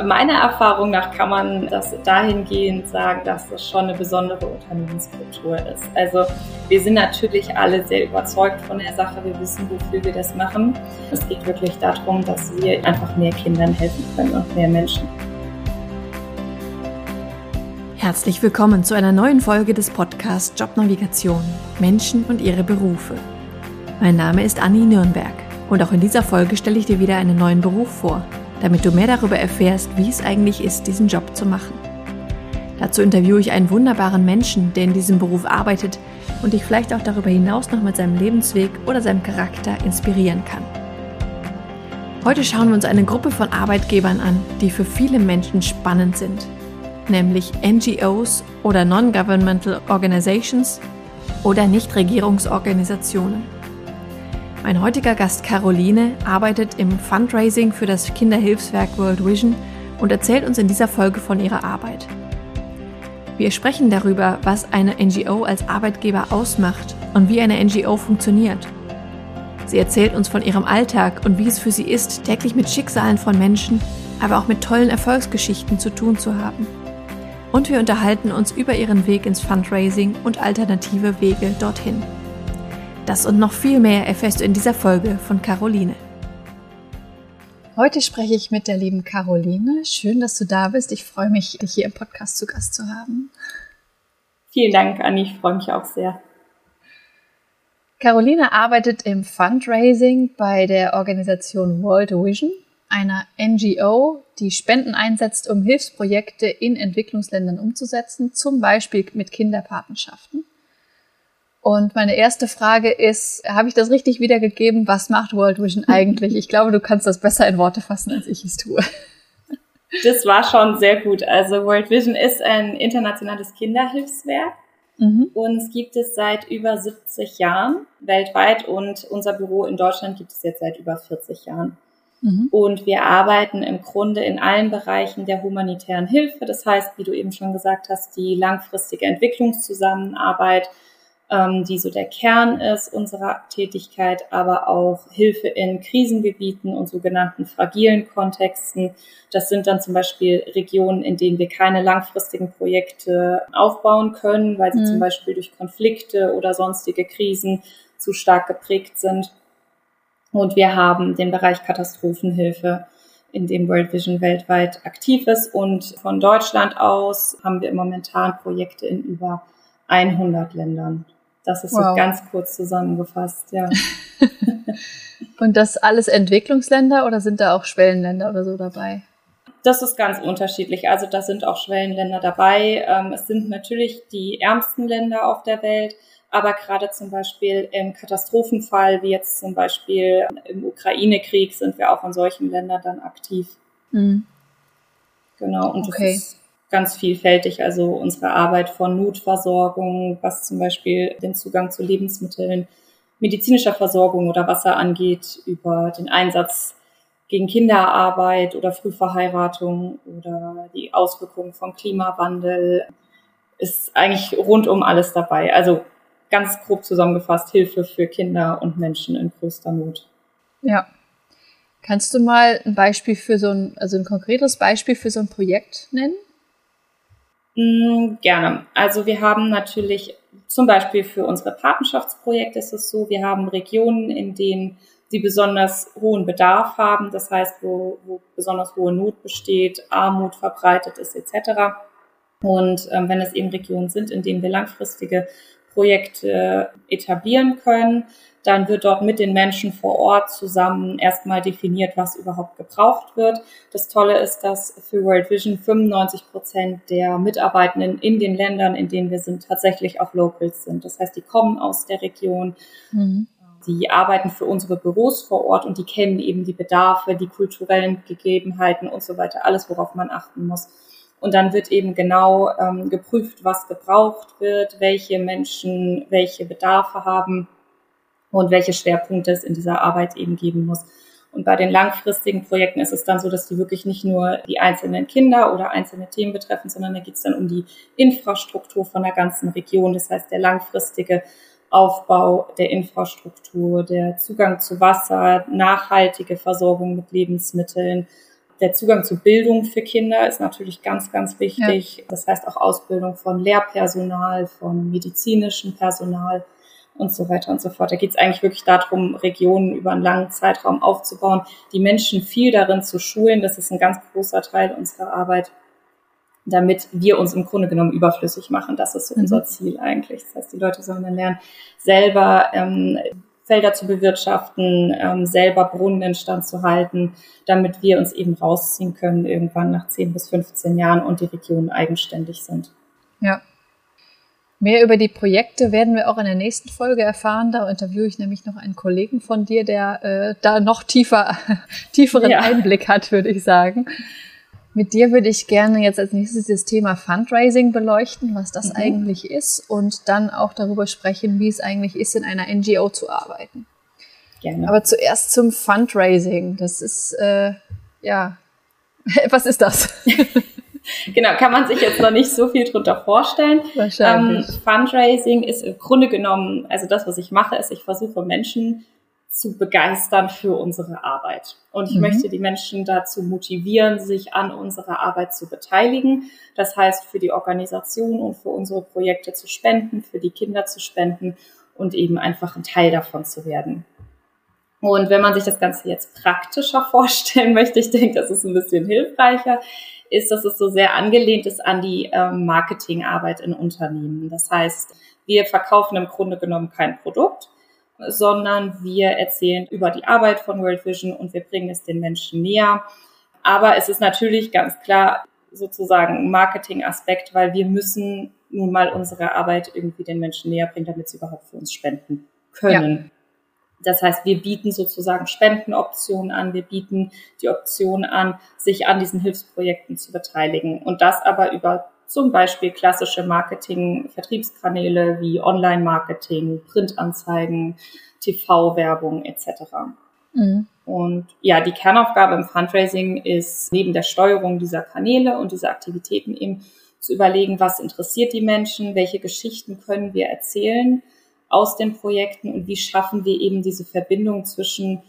Meiner Erfahrung nach kann man das dahingehend sagen, dass das schon eine besondere Unternehmenskultur ist. Also wir sind natürlich alle sehr überzeugt von der Sache. Wir wissen, wofür wir das machen. Es geht wirklich darum, dass wir einfach mehr Kindern helfen können und mehr Menschen. Herzlich willkommen zu einer neuen Folge des Podcasts Jobnavigation Menschen und ihre Berufe. Mein Name ist Anni Nürnberg und auch in dieser Folge stelle ich dir wieder einen neuen Beruf vor, damit du mehr darüber erfährst, wie es eigentlich ist, diesen Job zu machen. Dazu interviewe ich einen wunderbaren Menschen, der in diesem Beruf arbeitet und dich vielleicht auch darüber hinaus noch mit seinem Lebensweg oder seinem Charakter inspirieren kann. Heute schauen wir uns eine Gruppe von Arbeitgebern an, die für viele Menschen spannend sind nämlich NGOs oder Non-Governmental Organizations oder Nichtregierungsorganisationen. Mein heutiger Gast Caroline arbeitet im Fundraising für das Kinderhilfswerk World Vision und erzählt uns in dieser Folge von ihrer Arbeit. Wir sprechen darüber, was eine NGO als Arbeitgeber ausmacht und wie eine NGO funktioniert. Sie erzählt uns von ihrem Alltag und wie es für sie ist, täglich mit Schicksalen von Menschen, aber auch mit tollen Erfolgsgeschichten zu tun zu haben und wir unterhalten uns über ihren Weg ins Fundraising und alternative Wege dorthin. Das und noch viel mehr erfährst du in dieser Folge von Caroline. Heute spreche ich mit der lieben Caroline. Schön, dass du da bist. Ich freue mich, dich hier im Podcast zu Gast zu haben. Vielen Dank, Anni. Ich freue mich auch sehr. Caroline arbeitet im Fundraising bei der Organisation World Vision einer NGO, die Spenden einsetzt, um Hilfsprojekte in Entwicklungsländern umzusetzen, zum Beispiel mit Kinderpatenschaften. Und meine erste Frage ist, habe ich das richtig wiedergegeben? Was macht World Vision eigentlich? Ich glaube, du kannst das besser in Worte fassen, als ich es tue. Das war schon sehr gut. Also World Vision ist ein internationales Kinderhilfswerk. Mhm. Uns gibt es seit über 70 Jahren weltweit und unser Büro in Deutschland gibt es jetzt seit über 40 Jahren. Mhm. Und wir arbeiten im Grunde in allen Bereichen der humanitären Hilfe. Das heißt, wie du eben schon gesagt hast, die langfristige Entwicklungszusammenarbeit, ähm, die so der Kern ist unserer Tätigkeit, aber auch Hilfe in Krisengebieten und sogenannten fragilen Kontexten. Das sind dann zum Beispiel Regionen, in denen wir keine langfristigen Projekte aufbauen können, weil sie mhm. zum Beispiel durch Konflikte oder sonstige Krisen zu stark geprägt sind. Und wir haben den Bereich Katastrophenhilfe, in dem World Vision weltweit aktiv ist. Und von Deutschland aus haben wir momentan Projekte in über 100 Ländern. Das ist wow. so ganz kurz zusammengefasst, ja. Und das alles Entwicklungsländer oder sind da auch Schwellenländer oder so dabei? Das ist ganz unterschiedlich. Also da sind auch Schwellenländer dabei. Ähm, es sind natürlich die ärmsten Länder auf der Welt, aber gerade zum Beispiel im Katastrophenfall, wie jetzt zum Beispiel im Ukraine-Krieg, sind wir auch in solchen Ländern dann aktiv. Mhm. Genau, und okay. das ist ganz vielfältig. Also unsere Arbeit von Notversorgung, was zum Beispiel den Zugang zu Lebensmitteln, medizinischer Versorgung oder Wasser angeht, über den Einsatz gegen Kinderarbeit oder Frühverheiratung oder die Auswirkungen von Klimawandel, ist eigentlich rundum alles dabei. Also ganz grob zusammengefasst Hilfe für Kinder und Menschen in größter Not. Ja. Kannst du mal ein Beispiel für so ein, also ein konkretes Beispiel für so ein Projekt nennen? Mm, gerne. Also wir haben natürlich zum Beispiel für unsere Patenschaftsprojekte ist es so, wir haben Regionen, in denen sie besonders hohen Bedarf haben, das heißt, wo, wo besonders hohe Not besteht, Armut verbreitet ist etc. Und ähm, wenn es eben Regionen sind, in denen wir langfristige Projekte etablieren können. Dann wird dort mit den Menschen vor Ort zusammen erstmal definiert, was überhaupt gebraucht wird. Das Tolle ist, dass für World Vision 95 Prozent der Mitarbeitenden in den Ländern, in denen wir sind, tatsächlich auch Locals sind. Das heißt, die kommen aus der Region. Mhm. Die arbeiten für unsere Büros vor Ort und die kennen eben die Bedarfe, die kulturellen Gegebenheiten und so weiter, alles, worauf man achten muss. Und dann wird eben genau ähm, geprüft, was gebraucht wird, welche Menschen welche Bedarfe haben und welche Schwerpunkte es in dieser Arbeit eben geben muss. Und bei den langfristigen Projekten ist es dann so, dass die wirklich nicht nur die einzelnen Kinder oder einzelne Themen betreffen, sondern da geht es dann um die Infrastruktur von der ganzen Region. Das heißt, der langfristige Aufbau der Infrastruktur, der Zugang zu Wasser, nachhaltige Versorgung mit Lebensmitteln, der Zugang zu Bildung für Kinder ist natürlich ganz, ganz wichtig. Ja. Das heißt auch Ausbildung von Lehrpersonal, von medizinischem Personal und so weiter und so fort. Da geht es eigentlich wirklich darum, Regionen über einen langen Zeitraum aufzubauen, die Menschen viel darin zu schulen. Das ist ein ganz großer Teil unserer Arbeit, damit wir uns im Grunde genommen überflüssig machen. Das ist so mhm. unser Ziel eigentlich. Das heißt, die Leute sollen dann lernen, selber ähm, Felder zu bewirtschaften, ähm, selber Brunnen in Stand zu halten, damit wir uns eben rausziehen können irgendwann nach 10 bis 15 Jahren und die Regionen eigenständig sind. Ja. Mehr über die Projekte werden wir auch in der nächsten Folge erfahren. Da interviewe ich nämlich noch einen Kollegen von dir, der äh, da noch tiefer, tieferen ja. Einblick hat, würde ich sagen. Mit dir würde ich gerne jetzt als nächstes das Thema Fundraising beleuchten, was das mhm. eigentlich ist und dann auch darüber sprechen, wie es eigentlich ist, in einer NGO zu arbeiten. Gerne. Aber zuerst zum Fundraising. Das ist, äh, ja, was ist das? genau, kann man sich jetzt noch nicht so viel drunter vorstellen. Wahrscheinlich. Ähm, Fundraising ist im Grunde genommen, also das, was ich mache, ist, ich versuche Menschen zu begeistern für unsere Arbeit. Und ich mhm. möchte die Menschen dazu motivieren, sich an unserer Arbeit zu beteiligen. Das heißt, für die Organisation und für unsere Projekte zu spenden, für die Kinder zu spenden und eben einfach ein Teil davon zu werden. Und wenn man sich das Ganze jetzt praktischer vorstellen möchte, ich denke, das ist ein bisschen hilfreicher, ist, dass es so sehr angelehnt ist an die ähm, Marketingarbeit in Unternehmen. Das heißt, wir verkaufen im Grunde genommen kein Produkt, sondern wir erzählen über die Arbeit von World Vision und wir bringen es den Menschen näher. Aber es ist natürlich ganz klar sozusagen ein Marketing-Aspekt, weil wir müssen nun mal unsere Arbeit irgendwie den Menschen näher bringen, damit sie überhaupt für uns spenden können. Ja. Das heißt, wir bieten sozusagen Spendenoptionen an, wir bieten die Option an, sich an diesen Hilfsprojekten zu beteiligen und das aber über zum Beispiel klassische Marketing-Vertriebskanäle wie Online-Marketing, Printanzeigen, TV-Werbung etc. Mhm. Und ja, die Kernaufgabe im Fundraising ist neben der Steuerung dieser Kanäle und dieser Aktivitäten eben zu überlegen, was interessiert die Menschen, welche Geschichten können wir erzählen aus den Projekten und wie schaffen wir eben diese Verbindung zwischen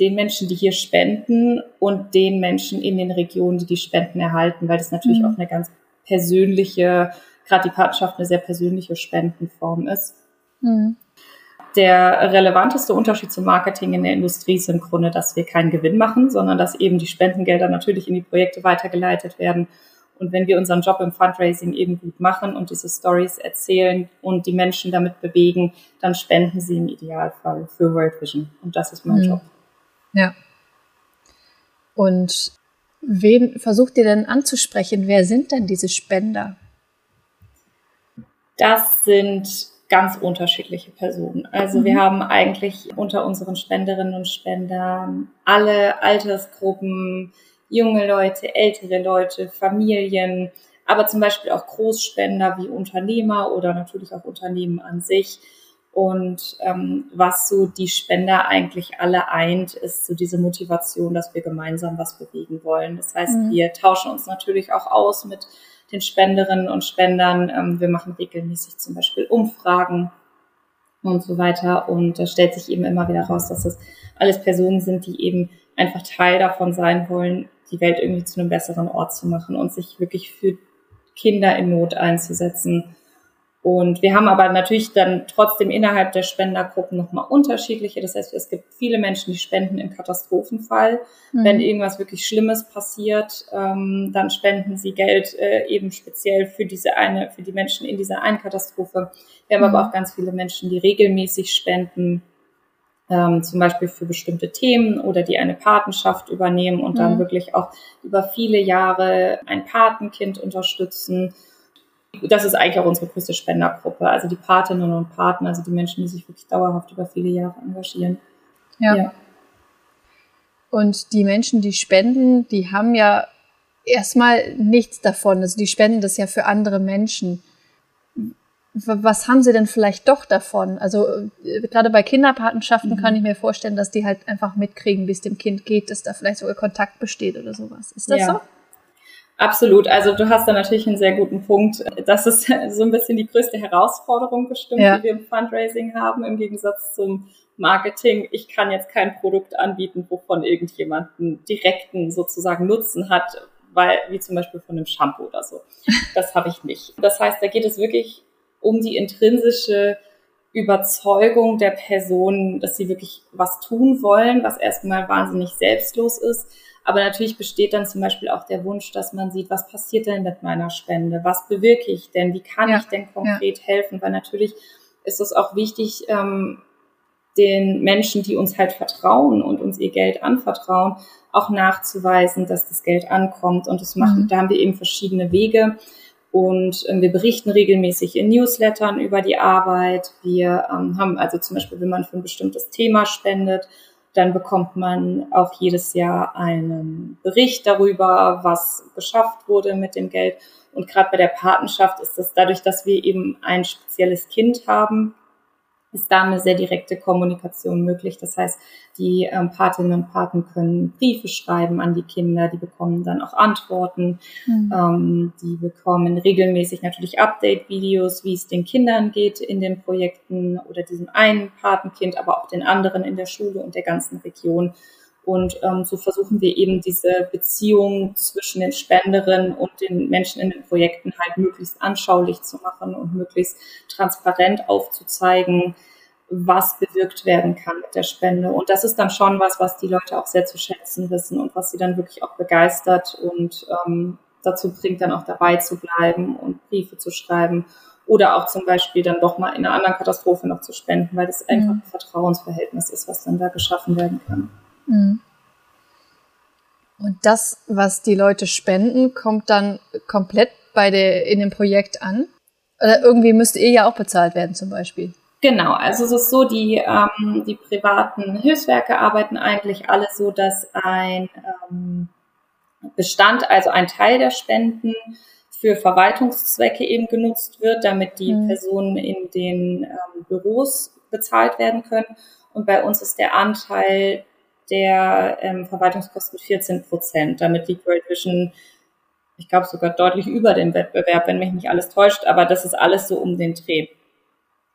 den Menschen, die hier spenden und den Menschen in den Regionen, die die Spenden erhalten, weil das natürlich mhm. auch eine ganz persönliche, gerade die Partnerschaft eine sehr persönliche Spendenform ist. Mhm. Der relevanteste Unterschied zum Marketing in der Industrie ist im Grunde, dass wir keinen Gewinn machen, sondern dass eben die Spendengelder natürlich in die Projekte weitergeleitet werden. Und wenn wir unseren Job im Fundraising eben gut machen und diese Stories erzählen und die Menschen damit bewegen, dann spenden sie im Idealfall für World Vision. Und das ist mein mhm. Job. Ja. Und Wen versucht ihr denn anzusprechen? Wer sind denn diese Spender? Das sind ganz unterschiedliche Personen. Also mhm. wir haben eigentlich unter unseren Spenderinnen und Spendern alle Altersgruppen, junge Leute, ältere Leute, Familien, aber zum Beispiel auch Großspender wie Unternehmer oder natürlich auch Unternehmen an sich. Und ähm, was so die Spender eigentlich alle eint, ist so diese Motivation, dass wir gemeinsam was bewegen wollen. Das heißt, mhm. wir tauschen uns natürlich auch aus mit den Spenderinnen und Spendern. Ähm, wir machen regelmäßig zum Beispiel Umfragen und so weiter. Und da stellt sich eben immer wieder raus, dass das alles Personen sind, die eben einfach Teil davon sein wollen, die Welt irgendwie zu einem besseren Ort zu machen und sich wirklich für Kinder in Not einzusetzen und wir haben aber natürlich dann trotzdem innerhalb der Spendergruppen nochmal unterschiedliche. Das heißt, es gibt viele Menschen, die spenden im Katastrophenfall. Mhm. Wenn irgendwas wirklich Schlimmes passiert, ähm, dann spenden sie Geld äh, eben speziell für diese eine, für die Menschen in dieser einen Katastrophe. Wir haben mhm. aber auch ganz viele Menschen, die regelmäßig spenden, ähm, zum Beispiel für bestimmte Themen oder die eine Patenschaft übernehmen und mhm. dann wirklich auch über viele Jahre ein Patenkind unterstützen das ist eigentlich auch unsere größte Spendergruppe. Also die Patinnen und Partner, also die Menschen, die sich wirklich dauerhaft über viele Jahre engagieren. Ja. ja. Und die Menschen, die spenden, die haben ja erstmal nichts davon. Also die spenden das ja für andere Menschen. Was haben sie denn vielleicht doch davon? Also äh, gerade bei Kinderpatenschaften mhm. kann ich mir vorstellen, dass die halt einfach mitkriegen, wie es dem Kind geht, dass da vielleicht sogar Kontakt besteht oder sowas. Ist das ja. so? Absolut. Also du hast da natürlich einen sehr guten Punkt. Das ist so ein bisschen die größte Herausforderung bestimmt, ja. die wir im Fundraising haben, im Gegensatz zum Marketing. Ich kann jetzt kein Produkt anbieten, wovon irgendjemand einen direkten sozusagen Nutzen hat, weil, wie zum Beispiel von einem Shampoo oder so. Das habe ich nicht. Das heißt, da geht es wirklich um die intrinsische Überzeugung der Person, dass sie wirklich was tun wollen, was erstmal wahnsinnig selbstlos ist aber natürlich besteht dann zum Beispiel auch der Wunsch, dass man sieht, was passiert denn mit meiner Spende? Was bewirke ich denn? Wie kann ja. ich denn konkret ja. helfen? Weil natürlich ist es auch wichtig, ähm, den Menschen, die uns halt vertrauen und uns ihr Geld anvertrauen, auch nachzuweisen, dass das Geld ankommt. Und das machen, mhm. da haben wir eben verschiedene Wege. Und ähm, wir berichten regelmäßig in Newslettern über die Arbeit. Wir ähm, haben also zum Beispiel, wenn man für ein bestimmtes Thema spendet, dann bekommt man auch jedes Jahr einen Bericht darüber, was geschafft wurde mit dem Geld. Und gerade bei der Patenschaft ist das dadurch, dass wir eben ein spezielles Kind haben, ist da eine sehr direkte Kommunikation möglich. Das heißt, die ähm, Patinnen und Paten können Briefe schreiben an die Kinder, die bekommen dann auch Antworten, mhm. ähm, die bekommen regelmäßig natürlich Update-Videos, wie es den Kindern geht in den Projekten oder diesem einen Patenkind, aber auch den anderen in der Schule und der ganzen Region. Und ähm, so versuchen wir eben diese Beziehung zwischen den Spenderinnen und den Menschen in den Projekten halt möglichst anschaulich zu machen und möglichst transparent aufzuzeigen, was bewirkt werden kann mit der Spende. Und das ist dann schon was, was die Leute auch sehr zu schätzen wissen und was sie dann wirklich auch begeistert und ähm, dazu bringt, dann auch dabei zu bleiben und Briefe zu schreiben oder auch zum Beispiel dann doch mal in einer anderen Katastrophe noch zu spenden, weil das einfach mhm. ein Vertrauensverhältnis ist, was dann da geschaffen werden kann. Mhm. Und das, was die Leute spenden, kommt dann komplett bei der, in dem Projekt an? Oder irgendwie müsste ihr ja auch bezahlt werden zum Beispiel? Genau, also es ist so, die, ähm, die privaten Hilfswerke arbeiten eigentlich alle so, dass ein ähm, Bestand, also ein Teil der Spenden für Verwaltungszwecke eben genutzt wird, damit die mhm. Personen in den ähm, Büros bezahlt werden können. Und bei uns ist der Anteil der ähm, Verwaltungskosten 14 Prozent. Damit liegt World Vision, ich glaube sogar deutlich über dem Wettbewerb, wenn mich nicht alles täuscht, aber das ist alles so um den Dreh.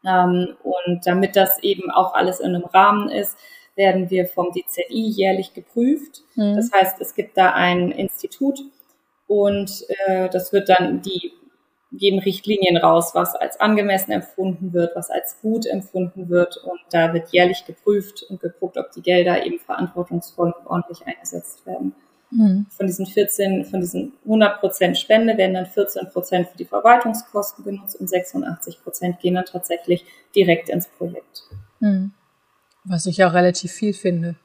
Ähm, und damit das eben auch alles in einem Rahmen ist, werden wir vom DZI jährlich geprüft. Mhm. Das heißt, es gibt da ein Institut und äh, das wird dann die geben Richtlinien raus, was als angemessen empfunden wird, was als gut empfunden wird. Und da wird jährlich geprüft und geguckt, ob die Gelder eben verantwortungsvoll und ordentlich eingesetzt werden. Mhm. Von diesen 14, von diesen 100 Prozent Spende werden dann 14 Prozent für die Verwaltungskosten genutzt und 86 Prozent gehen dann tatsächlich direkt ins Projekt. Mhm. Was ich auch relativ viel finde.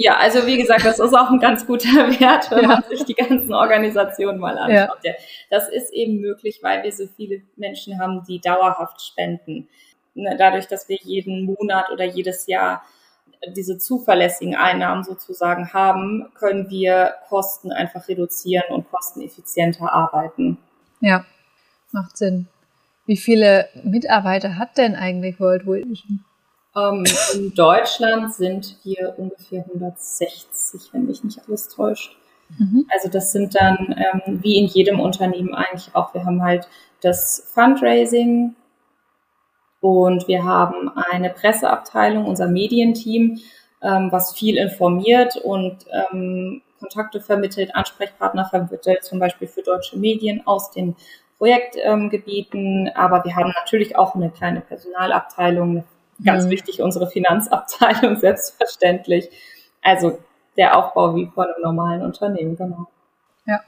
Ja, also wie gesagt, das ist auch ein ganz guter Wert, wenn ja. man sich die ganzen Organisationen mal anschaut. Ja. Das ist eben möglich, weil wir so viele Menschen haben, die dauerhaft spenden. Ne, dadurch, dass wir jeden Monat oder jedes Jahr diese zuverlässigen Einnahmen sozusagen haben, können wir Kosten einfach reduzieren und kosteneffizienter arbeiten. Ja, macht Sinn. Wie viele Mitarbeiter hat denn eigentlich World Vision? Ähm, in Deutschland sind wir ungefähr 160, wenn mich nicht alles täuscht. Mhm. Also das sind dann ähm, wie in jedem Unternehmen eigentlich auch. Wir haben halt das Fundraising und wir haben eine Presseabteilung, unser Medienteam, ähm, was viel informiert und ähm, Kontakte vermittelt, Ansprechpartner vermittelt, zum Beispiel für deutsche Medien aus den Projektgebieten. Aber wir haben natürlich auch eine kleine Personalabteilung, Ganz mhm. wichtig, unsere Finanzabteilung, selbstverständlich. Also der Aufbau wie von einem normalen Unternehmen, genau. Ja.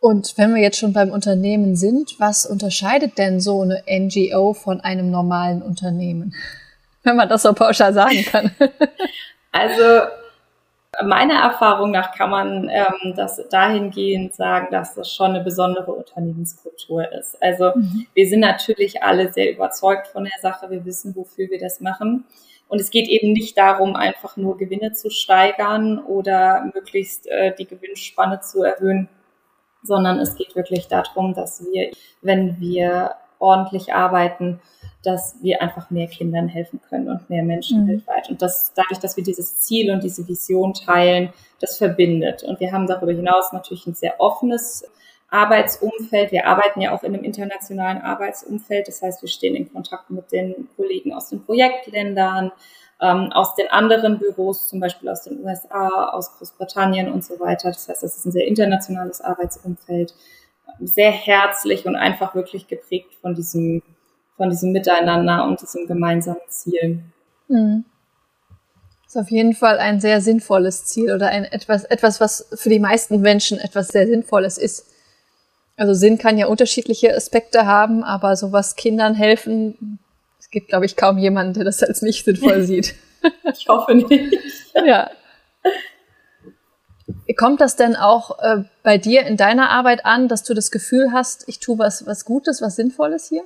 Und wenn wir jetzt schon beim Unternehmen sind, was unterscheidet denn so eine NGO von einem normalen Unternehmen? Wenn man das so pauschal sagen kann. Also meiner Erfahrung nach kann man ähm, das dahingehend sagen, dass das schon eine besondere Unternehmenskultur ist. Also mhm. wir sind natürlich alle sehr überzeugt von der Sache. Wir wissen, wofür wir das machen. Und es geht eben nicht darum, einfach nur Gewinne zu steigern oder möglichst äh, die Gewinnspanne zu erhöhen, sondern es geht wirklich darum, dass wir, wenn wir ordentlich arbeiten, dass wir einfach mehr Kindern helfen können und mehr Menschen mhm. weltweit. Und das, dadurch, dass wir dieses Ziel und diese Vision teilen, das verbindet. Und wir haben darüber hinaus natürlich ein sehr offenes Arbeitsumfeld. Wir arbeiten ja auch in einem internationalen Arbeitsumfeld. Das heißt, wir stehen in Kontakt mit den Kollegen aus den Projektländern, ähm, aus den anderen Büros, zum Beispiel aus den USA, aus Großbritannien und so weiter. Das heißt, es ist ein sehr internationales Arbeitsumfeld, sehr herzlich und einfach wirklich geprägt von diesem, von diesem Miteinander und diesem gemeinsamen Ziel. Mhm. Das ist auf jeden Fall ein sehr sinnvolles Ziel oder ein etwas, etwas, was für die meisten Menschen etwas sehr Sinnvolles ist. Also Sinn kann ja unterschiedliche Aspekte haben, aber sowas Kindern helfen, es gibt, glaube ich, kaum jemanden, der das als nicht sinnvoll sieht. ich hoffe nicht. ja. Kommt das denn auch äh, bei dir in deiner Arbeit an, dass du das Gefühl hast, ich tue was, was Gutes, was Sinnvolles hier?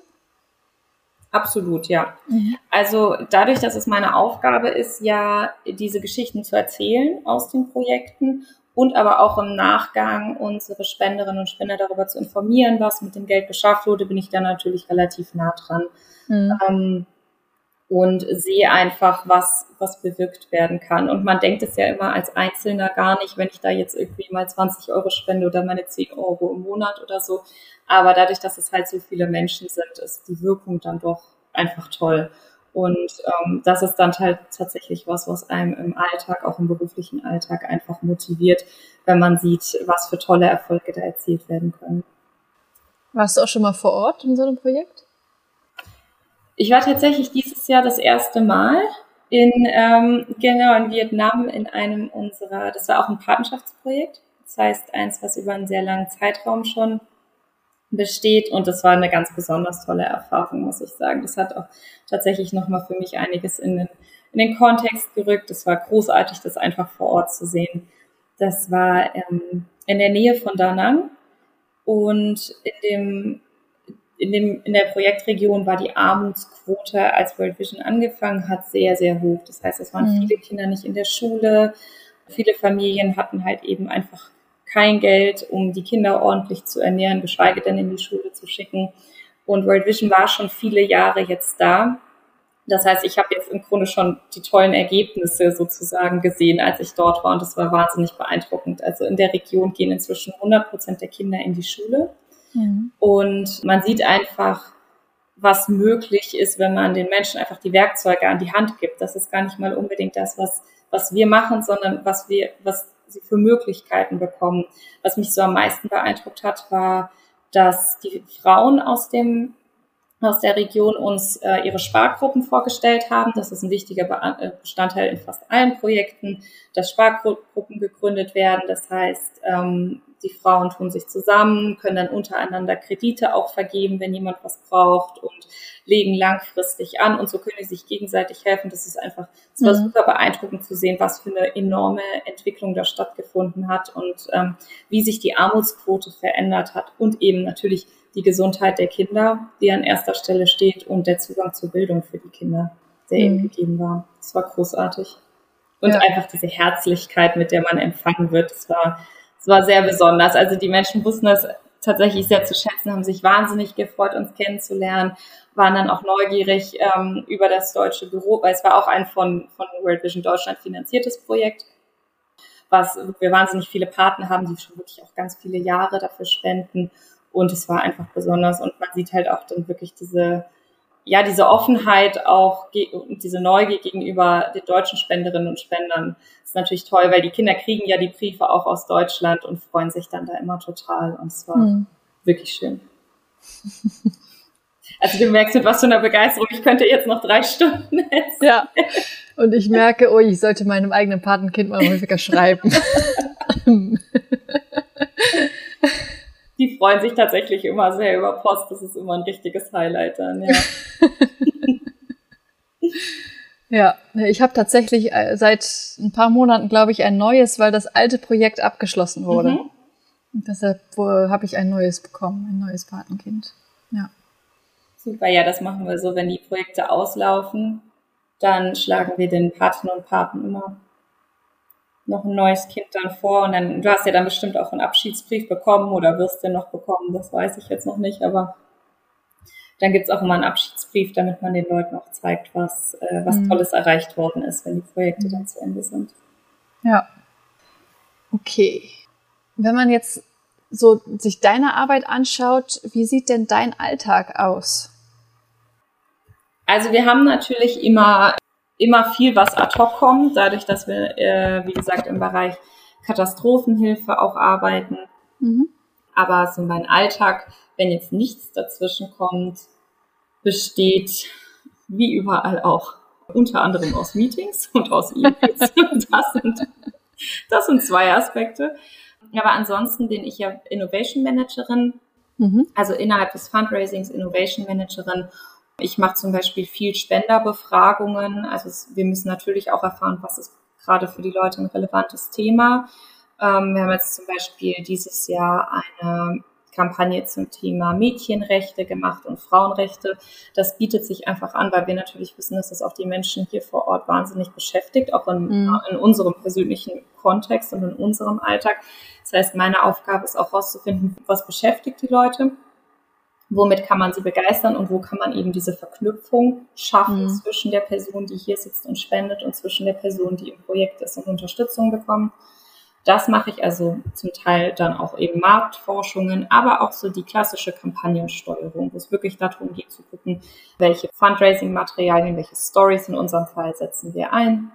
Absolut, ja. Mhm. Also dadurch, dass es meine Aufgabe ist, ja, diese Geschichten zu erzählen aus den Projekten und aber auch im Nachgang unsere Spenderinnen und Spender darüber zu informieren, was mit dem Geld geschafft wurde, bin ich da natürlich relativ nah dran. Mhm. Ähm, und sehe einfach, was, was bewirkt werden kann. Und man denkt es ja immer als Einzelner gar nicht, wenn ich da jetzt irgendwie mal 20 Euro spende oder meine 10 Euro im Monat oder so. Aber dadurch, dass es halt so viele Menschen sind, ist die Wirkung dann doch einfach toll. Und ähm, das ist dann halt tatsächlich was, was einem im Alltag, auch im beruflichen Alltag einfach motiviert, wenn man sieht, was für tolle Erfolge da erzielt werden können. Warst du auch schon mal vor Ort in so einem Projekt? Ich war tatsächlich dieses Jahr das erste Mal in ähm, genau in Vietnam in einem unserer, das war auch ein Patenschaftsprojekt, das heißt eins, was über einen sehr langen Zeitraum schon besteht. Und das war eine ganz besonders tolle Erfahrung, muss ich sagen. Das hat auch tatsächlich nochmal für mich einiges in den, in den Kontext gerückt. Es war großartig, das einfach vor Ort zu sehen. Das war ähm, in der Nähe von Da Nang und in dem in, dem, in der Projektregion war die Armutsquote, als World Vision angefangen hat, sehr, sehr hoch. Das heißt, es waren mhm. viele Kinder nicht in der Schule. Viele Familien hatten halt eben einfach kein Geld, um die Kinder ordentlich zu ernähren, geschweige denn in die Schule zu schicken. Und World Vision war schon viele Jahre jetzt da. Das heißt, ich habe jetzt im Grunde schon die tollen Ergebnisse sozusagen gesehen, als ich dort war. Und das war wahnsinnig beeindruckend. Also in der Region gehen inzwischen 100 Prozent der Kinder in die Schule. Und man sieht einfach, was möglich ist, wenn man den Menschen einfach die Werkzeuge an die Hand gibt. Das ist gar nicht mal unbedingt das, was, was wir machen, sondern was wir, was sie für Möglichkeiten bekommen. Was mich so am meisten beeindruckt hat, war, dass die Frauen aus dem aus der Region uns äh, ihre Spargruppen vorgestellt haben. Das ist ein wichtiger äh, Bestandteil in fast allen Projekten, dass Spargruppen gegründet werden. Das heißt, ähm, die Frauen tun sich zusammen, können dann untereinander Kredite auch vergeben, wenn jemand was braucht und legen langfristig an und so können sie sich gegenseitig helfen. Das ist einfach, es war mhm. super beeindruckend zu sehen, was für eine enorme Entwicklung da stattgefunden hat und ähm, wie sich die Armutsquote verändert hat und eben natürlich die Gesundheit der Kinder, die an erster Stelle steht und der Zugang zur Bildung für die Kinder, der mhm. eben gegeben war. Das war großartig. Und ja. einfach diese Herzlichkeit, mit der man empfangen wird, das war es war sehr besonders. Also die Menschen wussten das tatsächlich sehr zu schätzen, haben sich wahnsinnig gefreut, uns kennenzulernen, waren dann auch neugierig ähm, über das deutsche Büro, weil es war auch ein von, von World Vision Deutschland finanziertes Projekt, was wir wahnsinnig viele Partner haben, die schon wirklich auch ganz viele Jahre dafür spenden. Und es war einfach besonders und man sieht halt auch dann wirklich diese ja, diese Offenheit auch und diese Neugier gegenüber den deutschen Spenderinnen und Spendern ist natürlich toll, weil die Kinder kriegen ja die Briefe auch aus Deutschland und freuen sich dann da immer total. Und es war hm. wirklich schön. Also du merkst mit was für einer Begeisterung, ich könnte jetzt noch drei Stunden essen. Ja. Und ich merke, oh, ich sollte meinem eigenen Patenkind mal häufiger schreiben. die freuen sich tatsächlich immer sehr über Post. Das ist immer ein richtiges Highlight dann, ja. ja, ich habe tatsächlich äh, seit ein paar Monaten, glaube ich, ein neues, weil das alte Projekt abgeschlossen wurde. Mhm. Und deshalb habe ich ein neues bekommen, ein neues Patenkind. Ja. Super, ja, das machen wir so, wenn die Projekte auslaufen, dann schlagen wir den Paten und Paten immer noch ein neues Kind dann vor und dann, du hast ja dann bestimmt auch einen Abschiedsbrief bekommen oder wirst den noch bekommen, das weiß ich jetzt noch nicht, aber dann gibt's auch immer einen Abschiedsbrief, damit man den Leuten auch zeigt, was, äh, was mhm. Tolles erreicht worden ist, wenn die Projekte dann zu Ende sind. Ja. Okay. Wenn man jetzt so sich deine Arbeit anschaut, wie sieht denn dein Alltag aus? Also wir haben natürlich immer, immer viel, was ad hoc kommt, dadurch, dass wir, äh, wie gesagt, im Bereich Katastrophenhilfe auch arbeiten. Mhm. Aber so mein Alltag, wenn jetzt nichts dazwischen kommt, besteht wie überall auch unter anderem aus Meetings und aus E-Mails. das, sind, das sind zwei Aspekte. Aber ansonsten bin ich ja Innovation Managerin, mhm. also innerhalb des Fundraisings Innovation Managerin. Ich mache zum Beispiel viel Spenderbefragungen. Also wir müssen natürlich auch erfahren, was ist gerade für die Leute ein relevantes Thema. Ähm, wir haben jetzt zum Beispiel dieses Jahr eine Kampagne zum Thema Mädchenrechte gemacht und Frauenrechte. Das bietet sich einfach an, weil wir natürlich wissen, dass das auch die Menschen hier vor Ort wahnsinnig beschäftigt, auch in, mhm. in unserem persönlichen Kontext und in unserem Alltag. Das heißt, meine Aufgabe ist auch herauszufinden, was beschäftigt die Leute, womit kann man sie begeistern und wo kann man eben diese Verknüpfung schaffen mhm. zwischen der Person, die hier sitzt und spendet und zwischen der Person, die im Projekt ist und Unterstützung bekommt. Das mache ich also zum Teil dann auch eben Marktforschungen, aber auch so die klassische Kampagnensteuerung, wo es wirklich darum geht zu gucken, welche Fundraising-Materialien, welche Stories in unserem Fall setzen wir ein,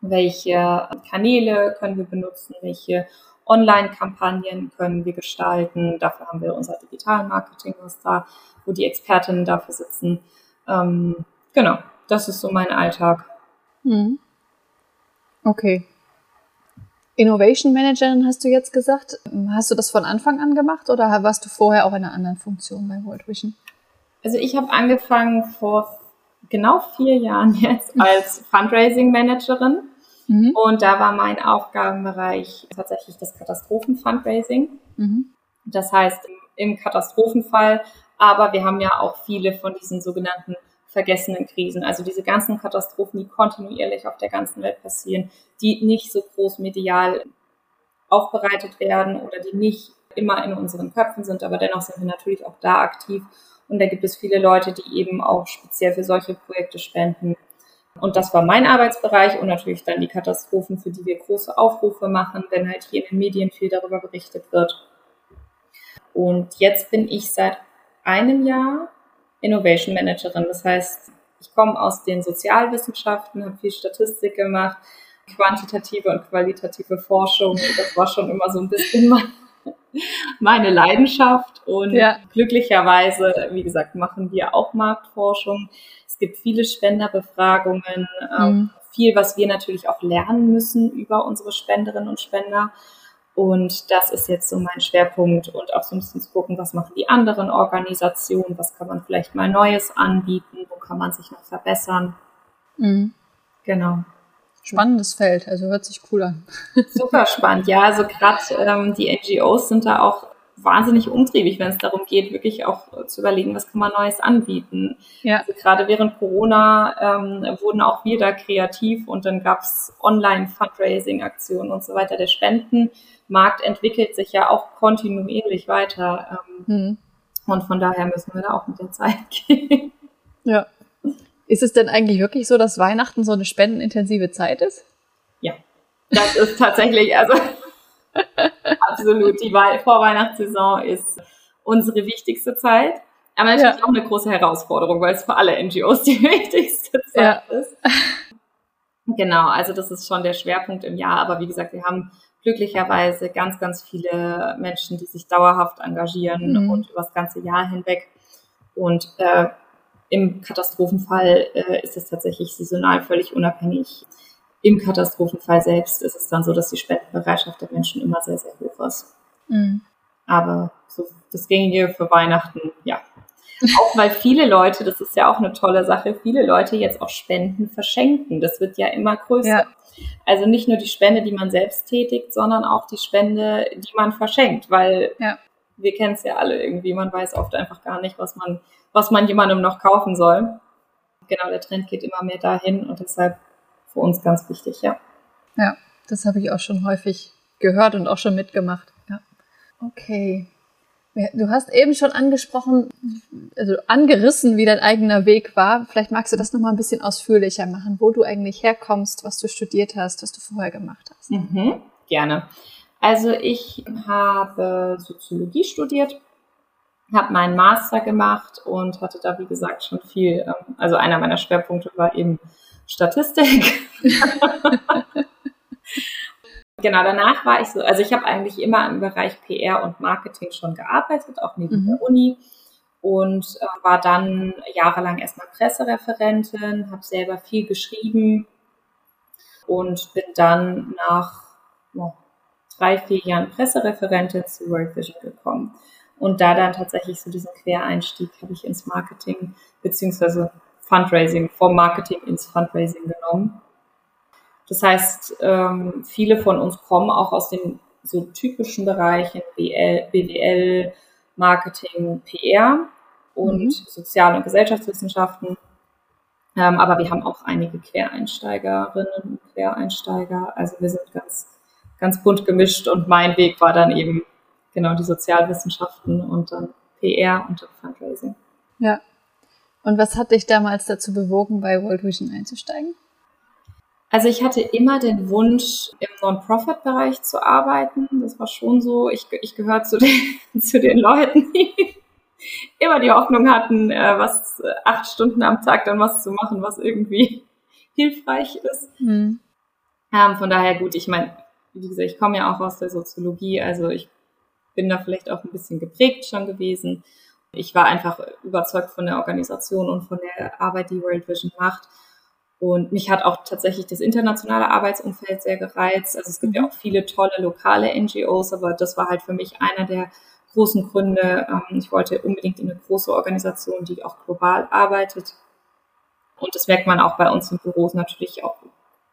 welche Kanäle können wir benutzen, welche Online-Kampagnen können wir gestalten. Dafür haben wir unser Digital-Marketing, was da, wo die Expertinnen dafür sitzen. Ähm, genau, das ist so mein Alltag. Mhm. Okay. Innovation Managerin hast du jetzt gesagt. Hast du das von Anfang an gemacht oder warst du vorher auch in einer anderen Funktion bei World Vision? Also ich habe angefangen vor genau vier Jahren jetzt als Fundraising Managerin. Mhm. Und da war mein Aufgabenbereich tatsächlich das Katastrophen-Fundraising. Mhm. Das heißt, im Katastrophenfall, aber wir haben ja auch viele von diesen sogenannten vergessenen Krisen. Also diese ganzen Katastrophen, die kontinuierlich auf der ganzen Welt passieren, die nicht so groß medial aufbereitet werden oder die nicht immer in unseren Köpfen sind, aber dennoch sind wir natürlich auch da aktiv. Und da gibt es viele Leute, die eben auch speziell für solche Projekte spenden. Und das war mein Arbeitsbereich und natürlich dann die Katastrophen, für die wir große Aufrufe machen, wenn halt hier in den Medien viel darüber berichtet wird. Und jetzt bin ich seit einem Jahr Innovation Managerin. Das heißt, ich komme aus den Sozialwissenschaften, habe viel Statistik gemacht, quantitative und qualitative Forschung. Das war schon immer so ein bisschen meine Leidenschaft. Und ja. glücklicherweise, wie gesagt, machen wir auch Marktforschung. Es gibt viele Spenderbefragungen, ähm, mhm. viel, was wir natürlich auch lernen müssen über unsere Spenderinnen und Spender. Und das ist jetzt so mein Schwerpunkt und auch so ein bisschen zu gucken, was machen die anderen Organisationen, was kann man vielleicht mal Neues anbieten, wo kann man sich noch verbessern. Mhm. Genau. Spannendes Feld, also hört sich cool an. Super spannend, ja. Also gerade ähm, die NGOs sind da auch wahnsinnig umtriebig, wenn es darum geht, wirklich auch zu überlegen, was kann man Neues anbieten. Ja. Also gerade während Corona ähm, wurden auch wir da kreativ und dann gab es Online-Fundraising-Aktionen und so weiter. Der Spendenmarkt entwickelt sich ja auch kontinuierlich weiter. Ähm, mhm. Und von daher müssen wir da auch mit der Zeit gehen. Ja. Ist es denn eigentlich wirklich so, dass Weihnachten so eine spendenintensive Zeit ist? Ja, das ist tatsächlich, also absolut, die Vorweihnachtssaison ist unsere wichtigste Zeit. Aber natürlich ja. auch eine große Herausforderung, weil es für alle NGOs die wichtigste Zeit ja. ist. Genau, also das ist schon der Schwerpunkt im Jahr. Aber wie gesagt, wir haben glücklicherweise ganz, ganz viele Menschen, die sich dauerhaft engagieren mhm. und über das ganze Jahr hinweg. Und äh, im Katastrophenfall äh, ist es tatsächlich saisonal völlig unabhängig. Im Katastrophenfall selbst ist es dann so, dass die Spendenbereitschaft der Menschen immer sehr, sehr hoch ist. Mhm. Aber so das Gängige für Weihnachten, ja. Auch weil viele Leute, das ist ja auch eine tolle Sache, viele Leute jetzt auch Spenden verschenken. Das wird ja immer größer. Ja. Also nicht nur die Spende, die man selbst tätigt, sondern auch die Spende, die man verschenkt, weil ja. wir kennen es ja alle irgendwie, man weiß oft einfach gar nicht, was man was man jemandem noch kaufen soll. Genau, der Trend geht immer mehr dahin und deshalb für uns ganz wichtig, ja. Ja, das habe ich auch schon häufig gehört und auch schon mitgemacht. Ja. Okay. Du hast eben schon angesprochen, also angerissen, wie dein eigener Weg war. Vielleicht magst du das nochmal ein bisschen ausführlicher machen, wo du eigentlich herkommst, was du studiert hast, was du vorher gemacht hast. Mhm, gerne. Also ich habe Soziologie studiert, habe meinen Master gemacht und hatte da, wie gesagt, schon viel, ähm, also einer meiner Schwerpunkte war eben Statistik. Genau, danach war ich so, also ich habe eigentlich immer im Bereich PR und Marketing schon gearbeitet, auch neben mhm. der Uni und äh, war dann jahrelang erstmal Pressereferentin, habe selber viel geschrieben und bin dann nach oh, drei, vier Jahren Pressereferentin zu World Vision gekommen. Und da dann tatsächlich so diesen Quereinstieg habe ich ins Marketing beziehungsweise Fundraising, vom Marketing ins Fundraising genommen. Das heißt, ähm, viele von uns kommen auch aus den so typischen Bereichen BL, BWL, Marketing, PR und mhm. Sozial- und Gesellschaftswissenschaften. Ähm, aber wir haben auch einige Quereinsteigerinnen und Quereinsteiger. Also wir sind ganz, ganz bunt gemischt und mein Weg war dann eben genau die Sozialwissenschaften und dann PR und dann Fundraising. Ja. Und was hat dich damals dazu bewogen, bei World Vision einzusteigen? Also ich hatte immer den Wunsch, im Non-Profit-Bereich zu arbeiten. Das war schon so. Ich, ich gehöre zu den, zu den Leuten, die immer die Hoffnung hatten, äh, was acht Stunden am Tag dann was zu machen, was irgendwie hilfreich ist. Mhm. Ähm, von daher gut, ich meine, wie gesagt, ich komme ja auch aus der Soziologie, also ich bin da vielleicht auch ein bisschen geprägt schon gewesen. Ich war einfach überzeugt von der Organisation und von der Arbeit, die World Vision macht und mich hat auch tatsächlich das internationale Arbeitsumfeld sehr gereizt. Also es gibt ja mhm. auch viele tolle lokale NGOs, aber das war halt für mich einer der großen Gründe. Ähm, ich wollte unbedingt in eine große Organisation, die auch global arbeitet. Und das merkt man auch bei uns im Büros natürlich auch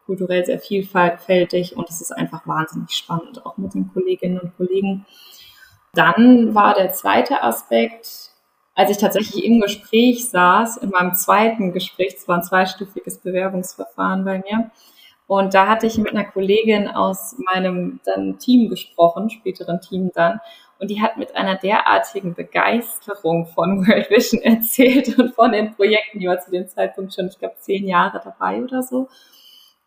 kulturell sehr vielfältig und es ist einfach wahnsinnig spannend, auch mit den Kolleginnen und Kollegen. Dann war der zweite Aspekt, als ich tatsächlich im Gespräch saß, in meinem zweiten Gespräch, es war ein zweistufiges Bewerbungsverfahren bei mir, und da hatte ich mit einer Kollegin aus meinem dann Team gesprochen, späteren Team dann, und die hat mit einer derartigen Begeisterung von World Vision erzählt und von den Projekten, die war zu dem Zeitpunkt schon, ich glaube, zehn Jahre dabei oder so.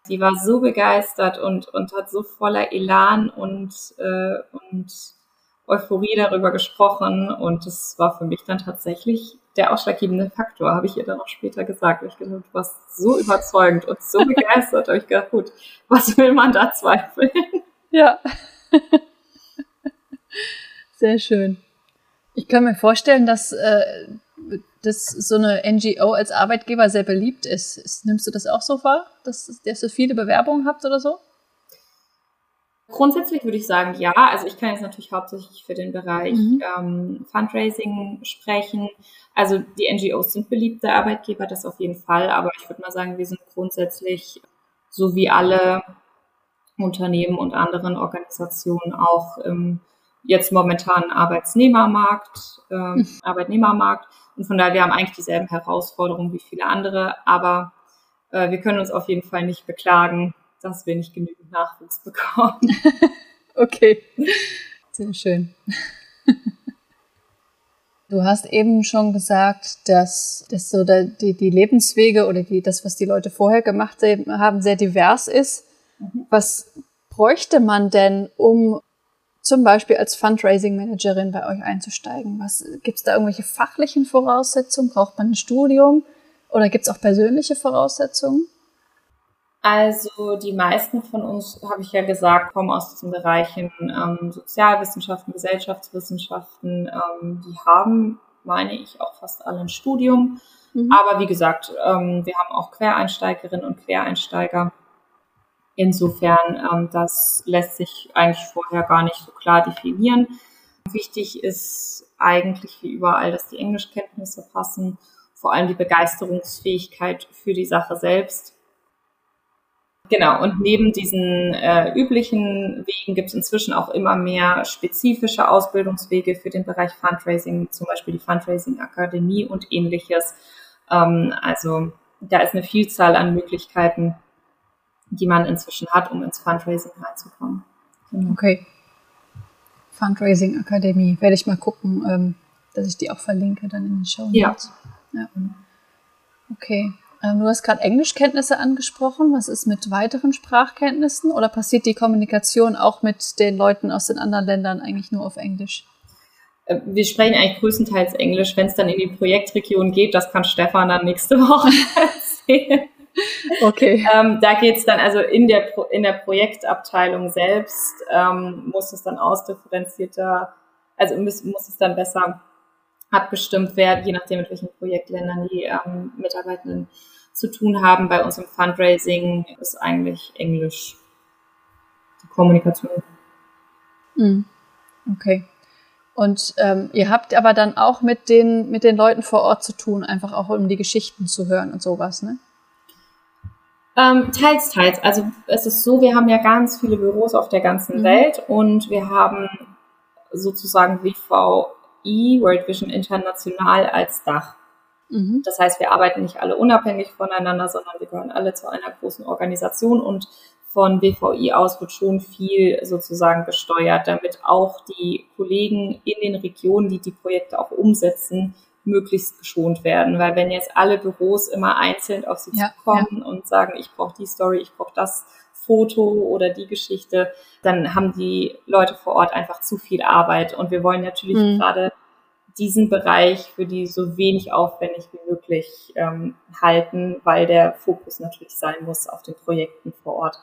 Die war so begeistert und, und hat so voller Elan und, äh, und Euphorie darüber gesprochen und das war für mich dann tatsächlich der ausschlaggebende Faktor, habe ich ihr dann auch später gesagt. Ich gedacht, du warst so überzeugend und so begeistert. habe ich gedacht, gut, was will man da zweifeln? Ja. Sehr schön. Ich kann mir vorstellen, dass, äh, dass so eine NGO als Arbeitgeber sehr beliebt ist. Nimmst du das auch so wahr, dass, dass ihr so viele Bewerbungen habt oder so? Grundsätzlich würde ich sagen, ja. Also ich kann jetzt natürlich hauptsächlich für den Bereich mhm. ähm, Fundraising sprechen. Also die NGOs sind beliebte Arbeitgeber, das auf jeden Fall. Aber ich würde mal sagen, wir sind grundsätzlich so wie alle Unternehmen und anderen Organisationen auch im jetzt momentan Arbeitsnehmermarkt, äh, mhm. Arbeitnehmermarkt. Und von daher, wir haben eigentlich dieselben Herausforderungen wie viele andere, aber äh, wir können uns auf jeden Fall nicht beklagen, dass wir nicht genügend Nachwuchs bekommen. okay, sehr schön. Du hast eben schon gesagt, dass, dass so der, die, die Lebenswege oder die, das, was die Leute vorher gemacht haben, sehr divers ist. Mhm. Was bräuchte man denn, um zum Beispiel als Fundraising-Managerin bei euch einzusteigen? Was Gibt es da irgendwelche fachlichen Voraussetzungen? Braucht man ein Studium? Oder gibt es auch persönliche Voraussetzungen? Also die meisten von uns, habe ich ja gesagt, kommen aus diesen Bereichen ähm, Sozialwissenschaften, Gesellschaftswissenschaften. Ähm, die haben, meine ich, auch fast alle ein Studium. Mhm. Aber wie gesagt, ähm, wir haben auch Quereinsteigerinnen und Quereinsteiger. Insofern, ähm, das lässt sich eigentlich vorher gar nicht so klar definieren. Wichtig ist eigentlich wie überall, dass die Englischkenntnisse passen, vor allem die Begeisterungsfähigkeit für die Sache selbst Genau, und neben diesen äh, üblichen Wegen gibt es inzwischen auch immer mehr spezifische Ausbildungswege für den Bereich Fundraising, zum Beispiel die Fundraising Akademie und ähnliches. Ähm, also da ist eine Vielzahl an Möglichkeiten, die man inzwischen hat, um ins Fundraising reinzukommen. Genau. Okay. Fundraising Akademie. Werde ich mal gucken, ähm, dass ich die auch verlinke dann in den Show Notes. Ja. ja. Okay. Ähm, du hast gerade Englischkenntnisse angesprochen. Was ist mit weiteren Sprachkenntnissen? Oder passiert die Kommunikation auch mit den Leuten aus den anderen Ländern eigentlich nur auf Englisch? Äh, wir sprechen eigentlich größtenteils Englisch. Wenn es dann in die Projektregion geht, das kann Stefan dann nächste Woche erzählen. Okay. Ähm, da geht's dann, also in der, Pro in der Projektabteilung selbst ähm, muss es dann ausdifferenzierter, also muss, muss es dann besser abgestimmt werden, je nachdem, mit welchen Projektländern die ähm, Mitarbeitenden zu tun haben. Bei uns im Fundraising ist eigentlich Englisch die Kommunikation. Mhm. Okay. Und ähm, ihr habt aber dann auch mit den, mit den Leuten vor Ort zu tun, einfach auch um die Geschichten zu hören und sowas, ne? Ähm, teils, teils. Also es ist so, wir haben ja ganz viele Büros auf der ganzen mhm. Welt und wir haben sozusagen WVI, World Vision International, als Dach. Mhm. Das heißt, wir arbeiten nicht alle unabhängig voneinander, sondern wir gehören alle zu einer großen Organisation und von WVI aus wird schon viel sozusagen gesteuert, damit auch die Kollegen in den Regionen, die die Projekte auch umsetzen, möglichst geschont werden. Weil wenn jetzt alle Büros immer einzeln auf sie ja, zukommen ja. und sagen, ich brauche die Story, ich brauche das Foto oder die Geschichte, dann haben die Leute vor Ort einfach zu viel Arbeit. Und wir wollen natürlich mhm. gerade diesen Bereich für die so wenig aufwendig wie möglich ähm, halten, weil der Fokus natürlich sein muss auf den Projekten vor Ort.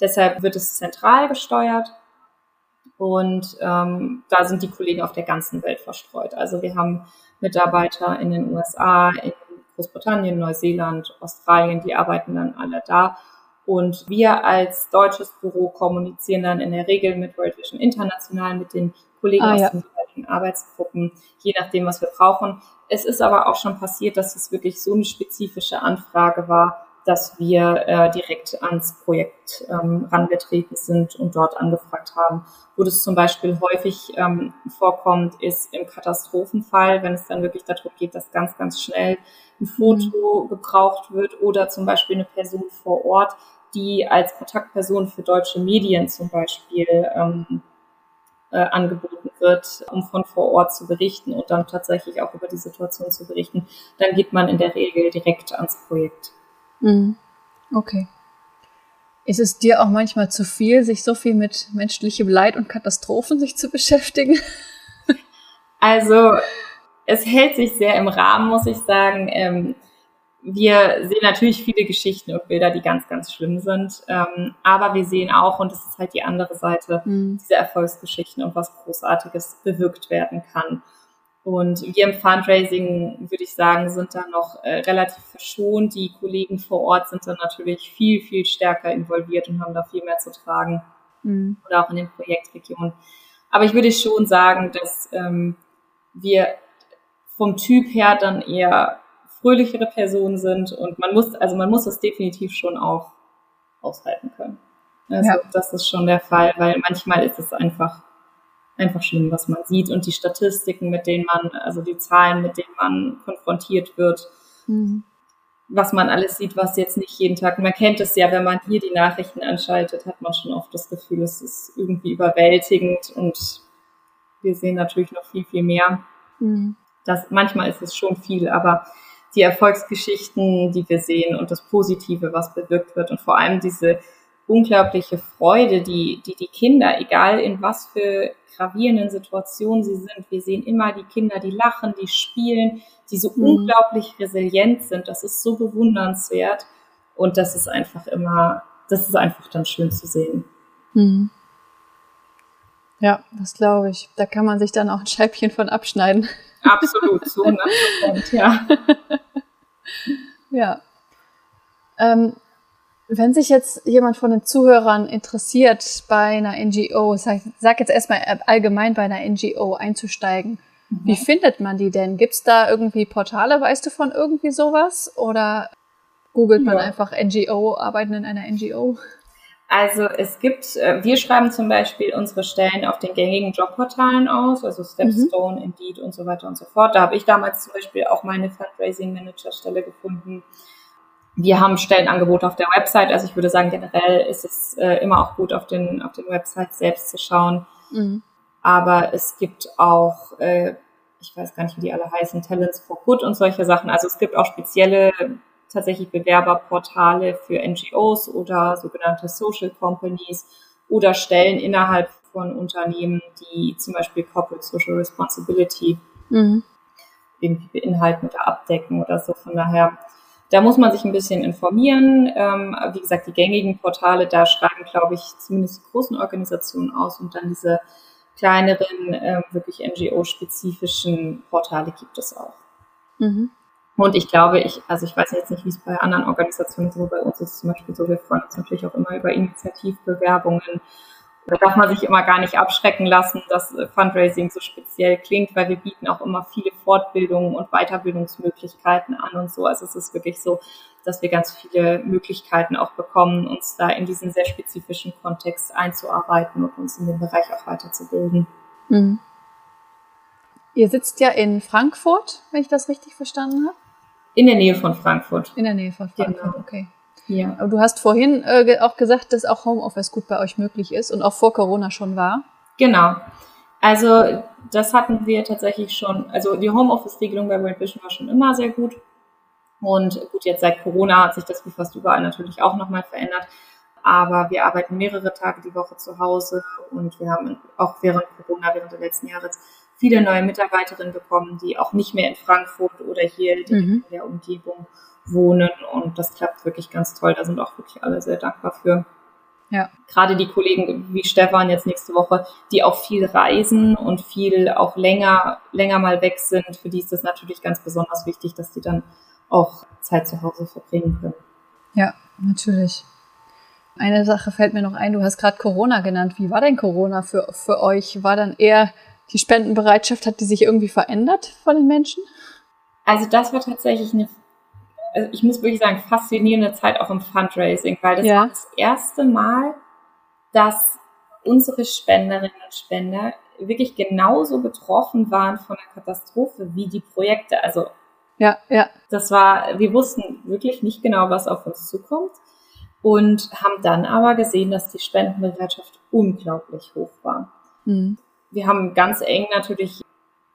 Deshalb wird es zentral gesteuert und ähm, da sind die Kollegen auf der ganzen Welt verstreut. Also wir haben Mitarbeiter in den USA, in Großbritannien, Neuseeland, Australien, die arbeiten dann alle da. Und wir als deutsches Büro kommunizieren dann in der Regel mit World Vision International, mit den Kollegen ah, aus ja. den jeweiligen Arbeitsgruppen, je nachdem, was wir brauchen. Es ist aber auch schon passiert, dass es wirklich so eine spezifische Anfrage war, dass wir äh, direkt ans Projekt ähm, rangetreten sind und dort angefragt haben. Wo das zum Beispiel häufig ähm, vorkommt, ist im Katastrophenfall, wenn es dann wirklich darum geht, dass ganz, ganz schnell ein Foto mhm. gebraucht wird oder zum Beispiel eine Person vor Ort, die als Kontaktperson für deutsche Medien zum Beispiel ähm, äh, angeboten wird, um von vor Ort zu berichten und dann tatsächlich auch über die Situation zu berichten, dann geht man in der Regel direkt ans Projekt. Mhm. Okay. Ist es dir auch manchmal zu viel, sich so viel mit menschlichem Leid und Katastrophen sich zu beschäftigen? Also, es hält sich sehr im Rahmen, muss ich sagen. Ähm, wir sehen natürlich viele Geschichten und Bilder, die ganz, ganz schlimm sind. Ähm, aber wir sehen auch, und das ist halt die andere Seite, mhm. diese Erfolgsgeschichten und was Großartiges bewirkt werden kann. Und wir im Fundraising, würde ich sagen, sind da noch äh, relativ verschont. Die Kollegen vor Ort sind dann natürlich viel, viel stärker involviert und haben da viel mehr zu tragen. Mhm. Oder auch in den Projektregionen. Aber ich würde schon sagen, dass ähm, wir vom Typ her dann eher fröhlichere Personen sind und man muss, also man muss das definitiv schon auch aushalten können. Also ja. das ist schon der Fall, weil manchmal ist es einfach einfach schlimm, was man sieht und die Statistiken, mit denen man, also die Zahlen, mit denen man konfrontiert wird, mhm. was man alles sieht, was jetzt nicht jeden Tag, man kennt es ja, wenn man hier die Nachrichten anschaltet, hat man schon oft das Gefühl, es ist irgendwie überwältigend und wir sehen natürlich noch viel, viel mehr. Mhm. Das, manchmal ist es schon viel, aber die Erfolgsgeschichten, die wir sehen und das Positive, was bewirkt wird und vor allem diese unglaubliche Freude, die, die die Kinder, egal in was für gravierenden Situationen sie sind, wir sehen immer die Kinder, die lachen, die spielen, die so mhm. unglaublich resilient sind. Das ist so bewundernswert und das ist einfach immer, das ist einfach dann schön zu sehen. Mhm. Ja, das glaube ich. Da kann man sich dann auch ein Scheibchen von abschneiden. Absolut, zu 100 Prozent, ja. ja. Ähm, wenn sich jetzt jemand von den Zuhörern interessiert, bei einer NGO, sag, sag jetzt erstmal allgemein bei einer NGO einzusteigen, mhm. wie findet man die denn? Gibt's da irgendwie Portale, weißt du von irgendwie sowas? Oder googelt man ja. einfach NGO, arbeiten in einer NGO? Also es gibt, äh, wir schreiben zum Beispiel unsere Stellen auf den gängigen Jobportalen aus, also Stepstone, mhm. Indeed und so weiter und so fort. Da habe ich damals zum Beispiel auch meine Fundraising Manager Stelle gefunden. Wir haben Stellenangebote auf der Website. Also ich würde sagen, generell ist es äh, immer auch gut, auf den, auf den Websites selbst zu schauen. Mhm. Aber es gibt auch, äh, ich weiß gar nicht, wie die alle heißen, Talents for Good und solche Sachen. Also es gibt auch spezielle tatsächlich Bewerberportale für NGOs oder sogenannte Social Companies oder Stellen innerhalb von Unternehmen, die zum Beispiel Corporate Social Responsibility mhm. irgendwie beinhalten oder abdecken oder so. Von daher, da muss man sich ein bisschen informieren. Ähm, wie gesagt, die gängigen Portale, da schreiben, glaube ich, zumindest die großen Organisationen aus und dann diese kleineren, äh, wirklich NGO-spezifischen Portale gibt es auch. Mhm. Und ich glaube, ich, also ich weiß jetzt nicht, wie es bei anderen Organisationen so, bei uns ist zum Beispiel so, wir freuen uns natürlich auch immer über Initiativbewerbungen. Da darf man sich immer gar nicht abschrecken lassen, dass Fundraising so speziell klingt, weil wir bieten auch immer viele Fortbildungen und Weiterbildungsmöglichkeiten an und so. Also es ist wirklich so, dass wir ganz viele Möglichkeiten auch bekommen, uns da in diesen sehr spezifischen Kontext einzuarbeiten und uns in dem Bereich auch weiterzubilden. Mhm. Ihr sitzt ja in Frankfurt, wenn ich das richtig verstanden habe. In der Nähe von Frankfurt. In der Nähe von Frankfurt, genau. okay. Ja. Aber du hast vorhin äh, auch gesagt, dass auch Homeoffice gut bei euch möglich ist und auch vor Corona schon war. Genau. Also das hatten wir tatsächlich schon, also die Homeoffice-Regelung bei World Vision war schon immer sehr gut. Und gut, jetzt seit Corona hat sich das wie fast überall natürlich auch nochmal verändert. Aber wir arbeiten mehrere Tage die Woche zu Hause und wir haben auch während Corona, während der letzten Jahre viele neue Mitarbeiterinnen bekommen, die auch nicht mehr in Frankfurt oder hier mhm. in der Umgebung wohnen. Und das klappt wirklich ganz toll. Da sind auch wirklich alle sehr dankbar für. Ja. Gerade die Kollegen wie Stefan jetzt nächste Woche, die auch viel reisen und viel auch länger, länger mal weg sind, für die ist das natürlich ganz besonders wichtig, dass die dann auch Zeit zu Hause verbringen können. Ja, natürlich. Eine Sache fällt mir noch ein, du hast gerade Corona genannt. Wie war denn Corona für, für euch? War dann eher die Spendenbereitschaft, hat die sich irgendwie verändert von den Menschen? Also das war tatsächlich eine, also ich muss wirklich sagen, faszinierende Zeit auch im Fundraising, weil das ja. war das erste Mal, dass unsere Spenderinnen und Spender wirklich genauso betroffen waren von der Katastrophe wie die Projekte. Also ja, ja. Das war, wir wussten wirklich nicht genau, was auf uns zukommt und haben dann aber gesehen, dass die Spendenbereitschaft unglaublich hoch war. Mhm wir haben ganz eng natürlich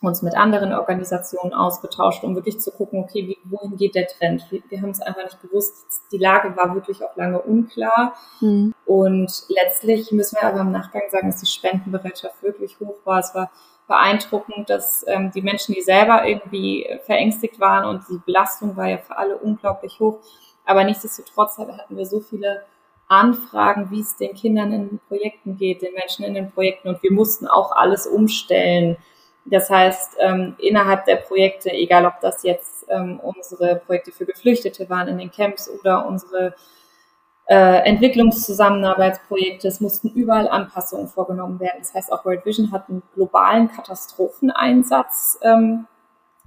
uns mit anderen Organisationen ausgetauscht, um wirklich zu gucken, okay, wie, wohin geht der Trend? Wir, wir haben es einfach nicht gewusst. Die Lage war wirklich auch lange unklar. Mhm. Und letztlich müssen wir aber im Nachgang sagen, dass die Spendenbereitschaft wirklich hoch war. Es war beeindruckend, dass ähm, die Menschen, die selber irgendwie verängstigt waren und die Belastung war ja für alle unglaublich hoch. Aber nichtsdestotrotz hatten wir so viele anfragen, wie es den Kindern in den Projekten geht, den Menschen in den Projekten. Und wir mussten auch alles umstellen. Das heißt, ähm, innerhalb der Projekte, egal ob das jetzt ähm, unsere Projekte für Geflüchtete waren in den Camps oder unsere äh, Entwicklungszusammenarbeitsprojekte, es mussten überall Anpassungen vorgenommen werden. Das heißt, auch World Vision hat einen globalen Katastropheneinsatz ähm,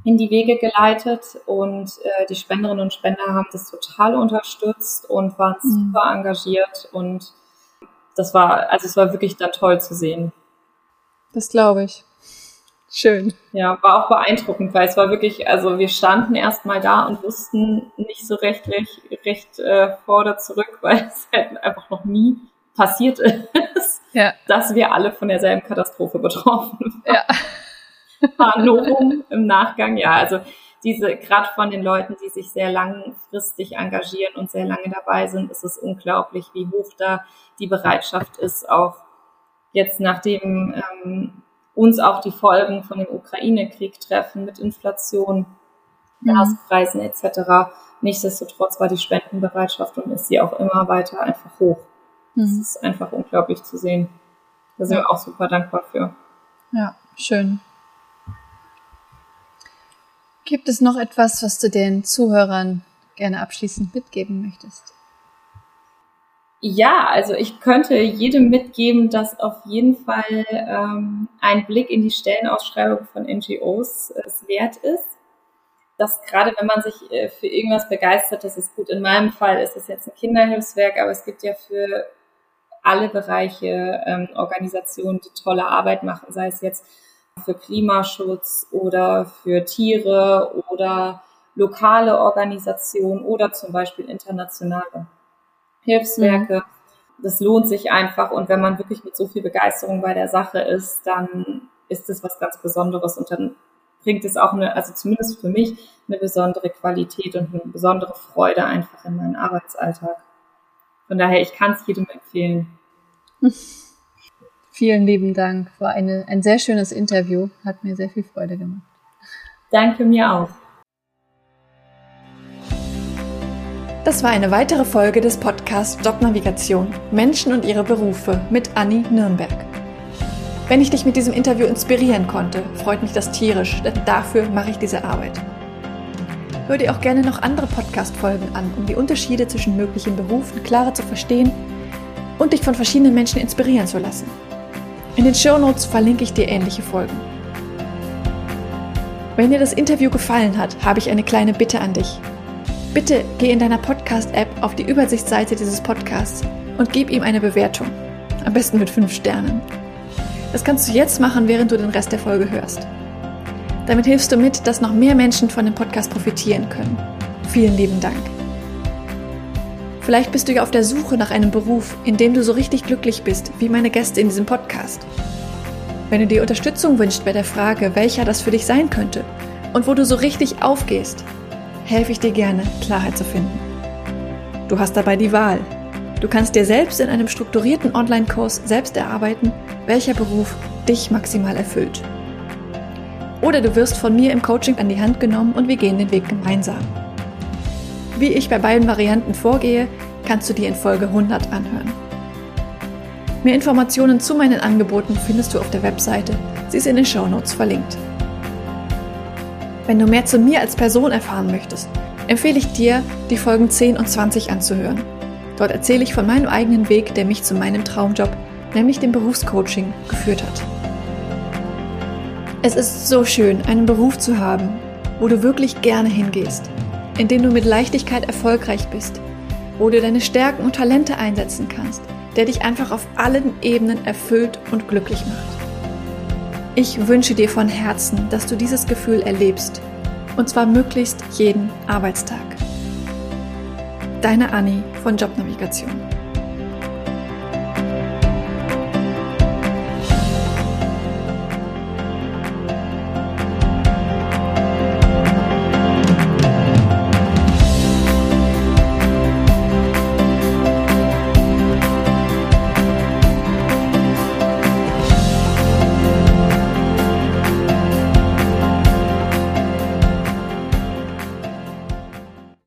in die Wege geleitet und äh, die Spenderinnen und Spender haben das total unterstützt und waren mhm. super engagiert und das war, also es war wirklich dann toll zu sehen. Das glaube ich. Schön. Ja, war auch beeindruckend, weil es war wirklich, also wir standen erstmal da und wussten nicht so recht, recht, recht äh, vor oder zurück, weil es halt einfach noch nie passiert ist, ja. dass wir alle von derselben Katastrophe betroffen waren. Ja. Novum im Nachgang. Ja, also diese, gerade von den Leuten, die sich sehr langfristig engagieren und sehr lange dabei sind, ist es unglaublich, wie hoch da die Bereitschaft ist, auch jetzt nachdem ähm, uns auch die Folgen von dem Ukraine-Krieg treffen mit Inflation, mhm. Gaspreisen etc. Nichtsdestotrotz war die Spendenbereitschaft und ist sie auch immer weiter einfach hoch. Mhm. Das ist einfach unglaublich zu sehen. Da sind wir auch super dankbar für. Ja, schön. Gibt es noch etwas, was du den Zuhörern gerne abschließend mitgeben möchtest? Ja, also ich könnte jedem mitgeben, dass auf jeden Fall ähm, ein Blick in die Stellenausschreibung von NGOs äh, wert ist. Dass gerade wenn man sich äh, für irgendwas begeistert, das ist gut. In meinem Fall ist es jetzt ein Kinderhilfswerk, aber es gibt ja für alle Bereiche ähm, Organisationen, die tolle Arbeit machen, sei es jetzt für Klimaschutz oder für Tiere oder lokale Organisationen oder zum Beispiel internationale Hilfswerke. das lohnt sich einfach. Und wenn man wirklich mit so viel Begeisterung bei der Sache ist, dann ist es was ganz Besonderes und dann bringt es auch eine, also zumindest für mich, eine besondere Qualität und eine besondere Freude einfach in meinen Arbeitsalltag. Von daher, ich kann es jedem empfehlen. Vielen lieben Dank. War eine, ein sehr schönes Interview. Hat mir sehr viel Freude gemacht. Danke mir auch. Das war eine weitere Folge des Podcasts Jobnavigation Menschen und ihre Berufe mit Anni Nürnberg. Wenn ich dich mit diesem Interview inspirieren konnte, freut mich das tierisch, denn dafür mache ich diese Arbeit. Hör dir auch gerne noch andere Podcast-Folgen an, um die Unterschiede zwischen möglichen Berufen klarer zu verstehen und dich von verschiedenen Menschen inspirieren zu lassen. In den Show Notes verlinke ich dir ähnliche Folgen. Wenn dir das Interview gefallen hat, habe ich eine kleine Bitte an dich. Bitte geh in deiner Podcast-App auf die Übersichtsseite dieses Podcasts und gib ihm eine Bewertung. Am besten mit fünf Sternen. Das kannst du jetzt machen, während du den Rest der Folge hörst. Damit hilfst du mit, dass noch mehr Menschen von dem Podcast profitieren können. Vielen lieben Dank. Vielleicht bist du ja auf der Suche nach einem Beruf, in dem du so richtig glücklich bist, wie meine Gäste in diesem Podcast. Wenn du dir Unterstützung wünschst bei der Frage, welcher das für dich sein könnte und wo du so richtig aufgehst, helfe ich dir gerne, Klarheit zu finden. Du hast dabei die Wahl. Du kannst dir selbst in einem strukturierten Online-Kurs selbst erarbeiten, welcher Beruf dich maximal erfüllt. Oder du wirst von mir im Coaching an die Hand genommen und wir gehen den Weg gemeinsam. Wie ich bei beiden Varianten vorgehe, kannst du dir in Folge 100 anhören. Mehr Informationen zu meinen Angeboten findest du auf der Webseite. Sie ist in den Show Notes verlinkt. Wenn du mehr zu mir als Person erfahren möchtest, empfehle ich dir, die Folgen 10 und 20 anzuhören. Dort erzähle ich von meinem eigenen Weg, der mich zu meinem Traumjob, nämlich dem Berufscoaching, geführt hat. Es ist so schön, einen Beruf zu haben, wo du wirklich gerne hingehst, in dem du mit Leichtigkeit erfolgreich bist, wo du deine Stärken und Talente einsetzen kannst, der dich einfach auf allen Ebenen erfüllt und glücklich macht. Ich wünsche dir von Herzen, dass du dieses Gefühl erlebst. Und zwar möglichst jeden Arbeitstag. Deine Anni von Jobnavigation.